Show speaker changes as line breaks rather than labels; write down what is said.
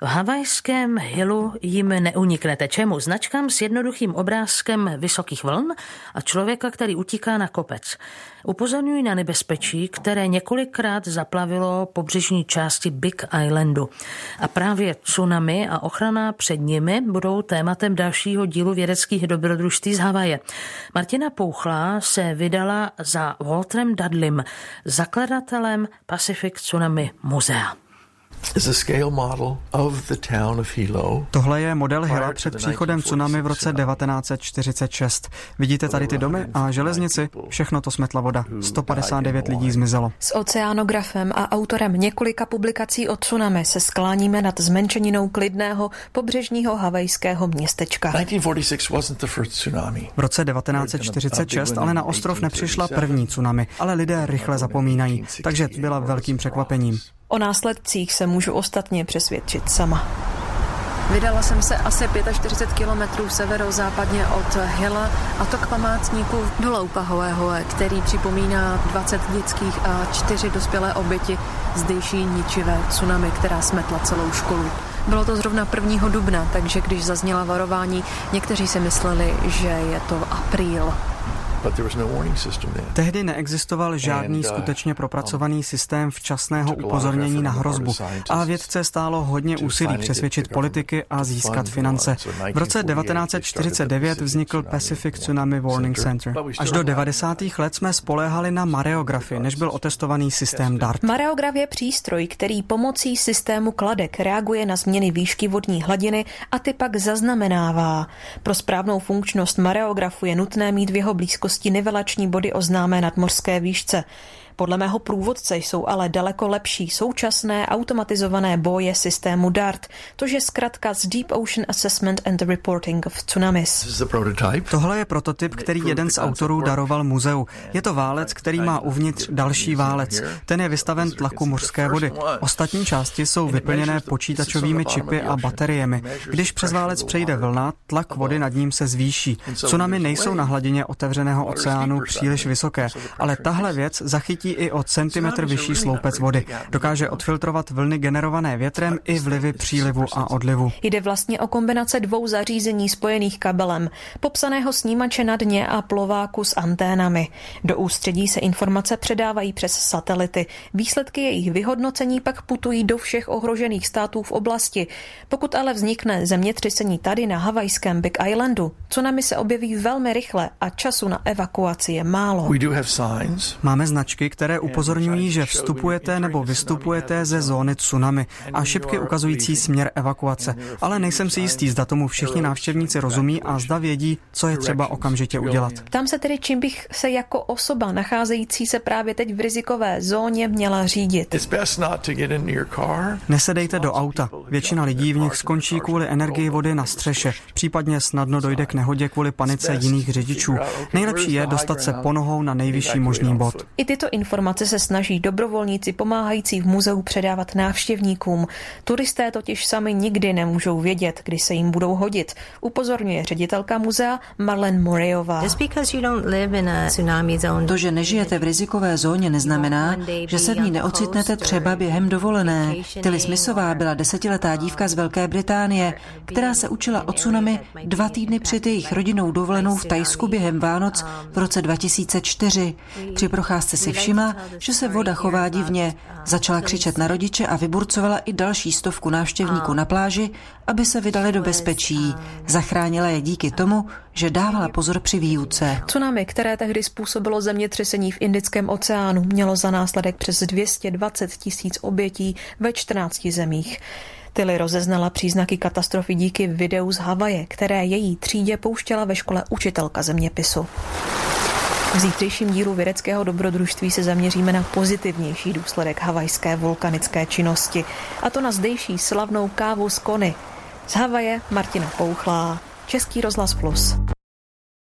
V havajském hilu jim neuniknete čemu? Značkám s jednoduchým obrázkem vysokých vln a člověka, který utíká na kopec. Upozorňují na nebezpečí, které několikrát zaplavilo pobřežní části Big Islandu. A právě tsunami a ochrana před nimi budou tématem dalšího dílu vědeckých dobrodružství z Havaje. Martina Pouchlá se vydala za Walterem Dudleym, zakladatelem Pacific Tsunami Muzea.
Tohle je model Hila před příchodem tsunami v roce 1946. Vidíte tady ty domy a železnici? Všechno to smetla voda. 159 lidí zmizelo.
S oceánografem a autorem několika publikací o tsunami se skláníme nad zmenšeninou klidného pobřežního havajského městečka.
V roce 1946 ale na ostrov nepřišla první tsunami, ale lidé rychle zapomínají, takže byla velkým překvapením.
O následcích se můžu ostatně přesvědčit sama. Vydala jsem se asi 45 kilometrů severozápadně od Hila a to k památníku Doloupa Hoehoe, který připomíná 20 dětských a 4 dospělé oběti zdejší ničivé tsunami, která smetla celou školu. Bylo to zrovna 1. dubna, takže když zazněla varování, někteří si mysleli, že je to apríl.
No Tehdy neexistoval žádný uh, skutečně propracovaný systém včasného upozornění na hrozbu a vědce stálo hodně úsilí přesvědčit politiky a získat finance. V roce 1949 vznikl Pacific Tsunami Warning Center. Až do 90. let jsme spoléhali na mareografy, než byl otestovaný systém DART.
Mareograf je přístroj, který pomocí systému kladek reaguje na změny výšky vodní hladiny a ty pak zaznamenává. Pro správnou funkčnost mareografu je nutné mít v jeho blízkosti blízkosti nivelační body o známé nadmořské výšce. Podle mého průvodce jsou ale daleko lepší současné automatizované boje systému DART, to je zkrátka z Deep Ocean Assessment and Reporting of Tsunamis.
Tohle je prototyp, který jeden z autorů daroval muzeu. Je to válec, který má uvnitř další válec. Ten je vystaven tlaku mořské vody. Ostatní části jsou vyplněné počítačovými čipy a bateriemi. Když přes válec přejde vlna, tlak vody nad ním se zvýší. Tsunami nejsou na hladině otevřeného oceánu příliš vysoké, ale tahle věc zachytí zachytí i o centimetr vyšší sloupec vody. Dokáže odfiltrovat vlny generované větrem i vlivy přílivu a odlivu.
Jde vlastně o kombinace dvou zařízení spojených kabelem, popsaného snímače na dně a plováku s anténami. Do ústředí se informace předávají přes satelity. Výsledky jejich vyhodnocení pak putují do všech ohrožených států v oblasti. Pokud ale vznikne zemětřesení tady na havajském Big Islandu, tsunami se objeví velmi rychle a času na evakuaci je málo.
Máme značky, které upozorňují, že vstupujete nebo vystupujete ze zóny tsunami a šipky ukazující směr evakuace. Ale nejsem si jistý, zda tomu všichni návštěvníci rozumí a zda vědí, co je třeba okamžitě udělat.
Tam se tedy, čím bych se jako osoba nacházející se právě teď v rizikové zóně měla řídit.
Nesedejte do auta. Většina lidí v nich skončí kvůli energii vody na střeše, případně snadno dojde k nehodě kvůli panice jiných řidičů. Nejlepší je dostat se po nohou na nejvyšší možný bod.
I tyto informace se snaží dobrovolníci pomáhající v muzeu předávat návštěvníkům. Turisté totiž sami nikdy nemůžou vědět, kdy se jim budou hodit, upozorňuje ředitelka muzea Marlen Morejová.
To, že nežijete v rizikové zóně, neznamená, že se v ní neocitnete třeba během dovolené. Tilly Smithová byla desetiletá dívka z Velké Británie, která se učila o tsunami dva týdny před jejich rodinou dovolenou v Tajsku během Vánoc v roce 2004. Při procházce si všimla, všimla, že se voda chová divně. Začala křičet na rodiče a vyburcovala i další stovku návštěvníků na pláži, aby se vydali do bezpečí. Zachránila je díky tomu, že dávala pozor při výuce.
Tsunami, které tehdy způsobilo zemětřesení v Indickém oceánu, mělo za následek přes 220 tisíc obětí ve 14 zemích. Tilly rozeznala příznaky katastrofy díky videu z Havaje, které její třídě pouštěla ve škole učitelka zeměpisu. V zítřejším dílu vědeckého dobrodružství se zaměříme na pozitivnější důsledek havajské vulkanické činnosti, a to na zdejší slavnou kávu z Kony. Z Havaje Martina Pouchlá, Český rozhlas Plus.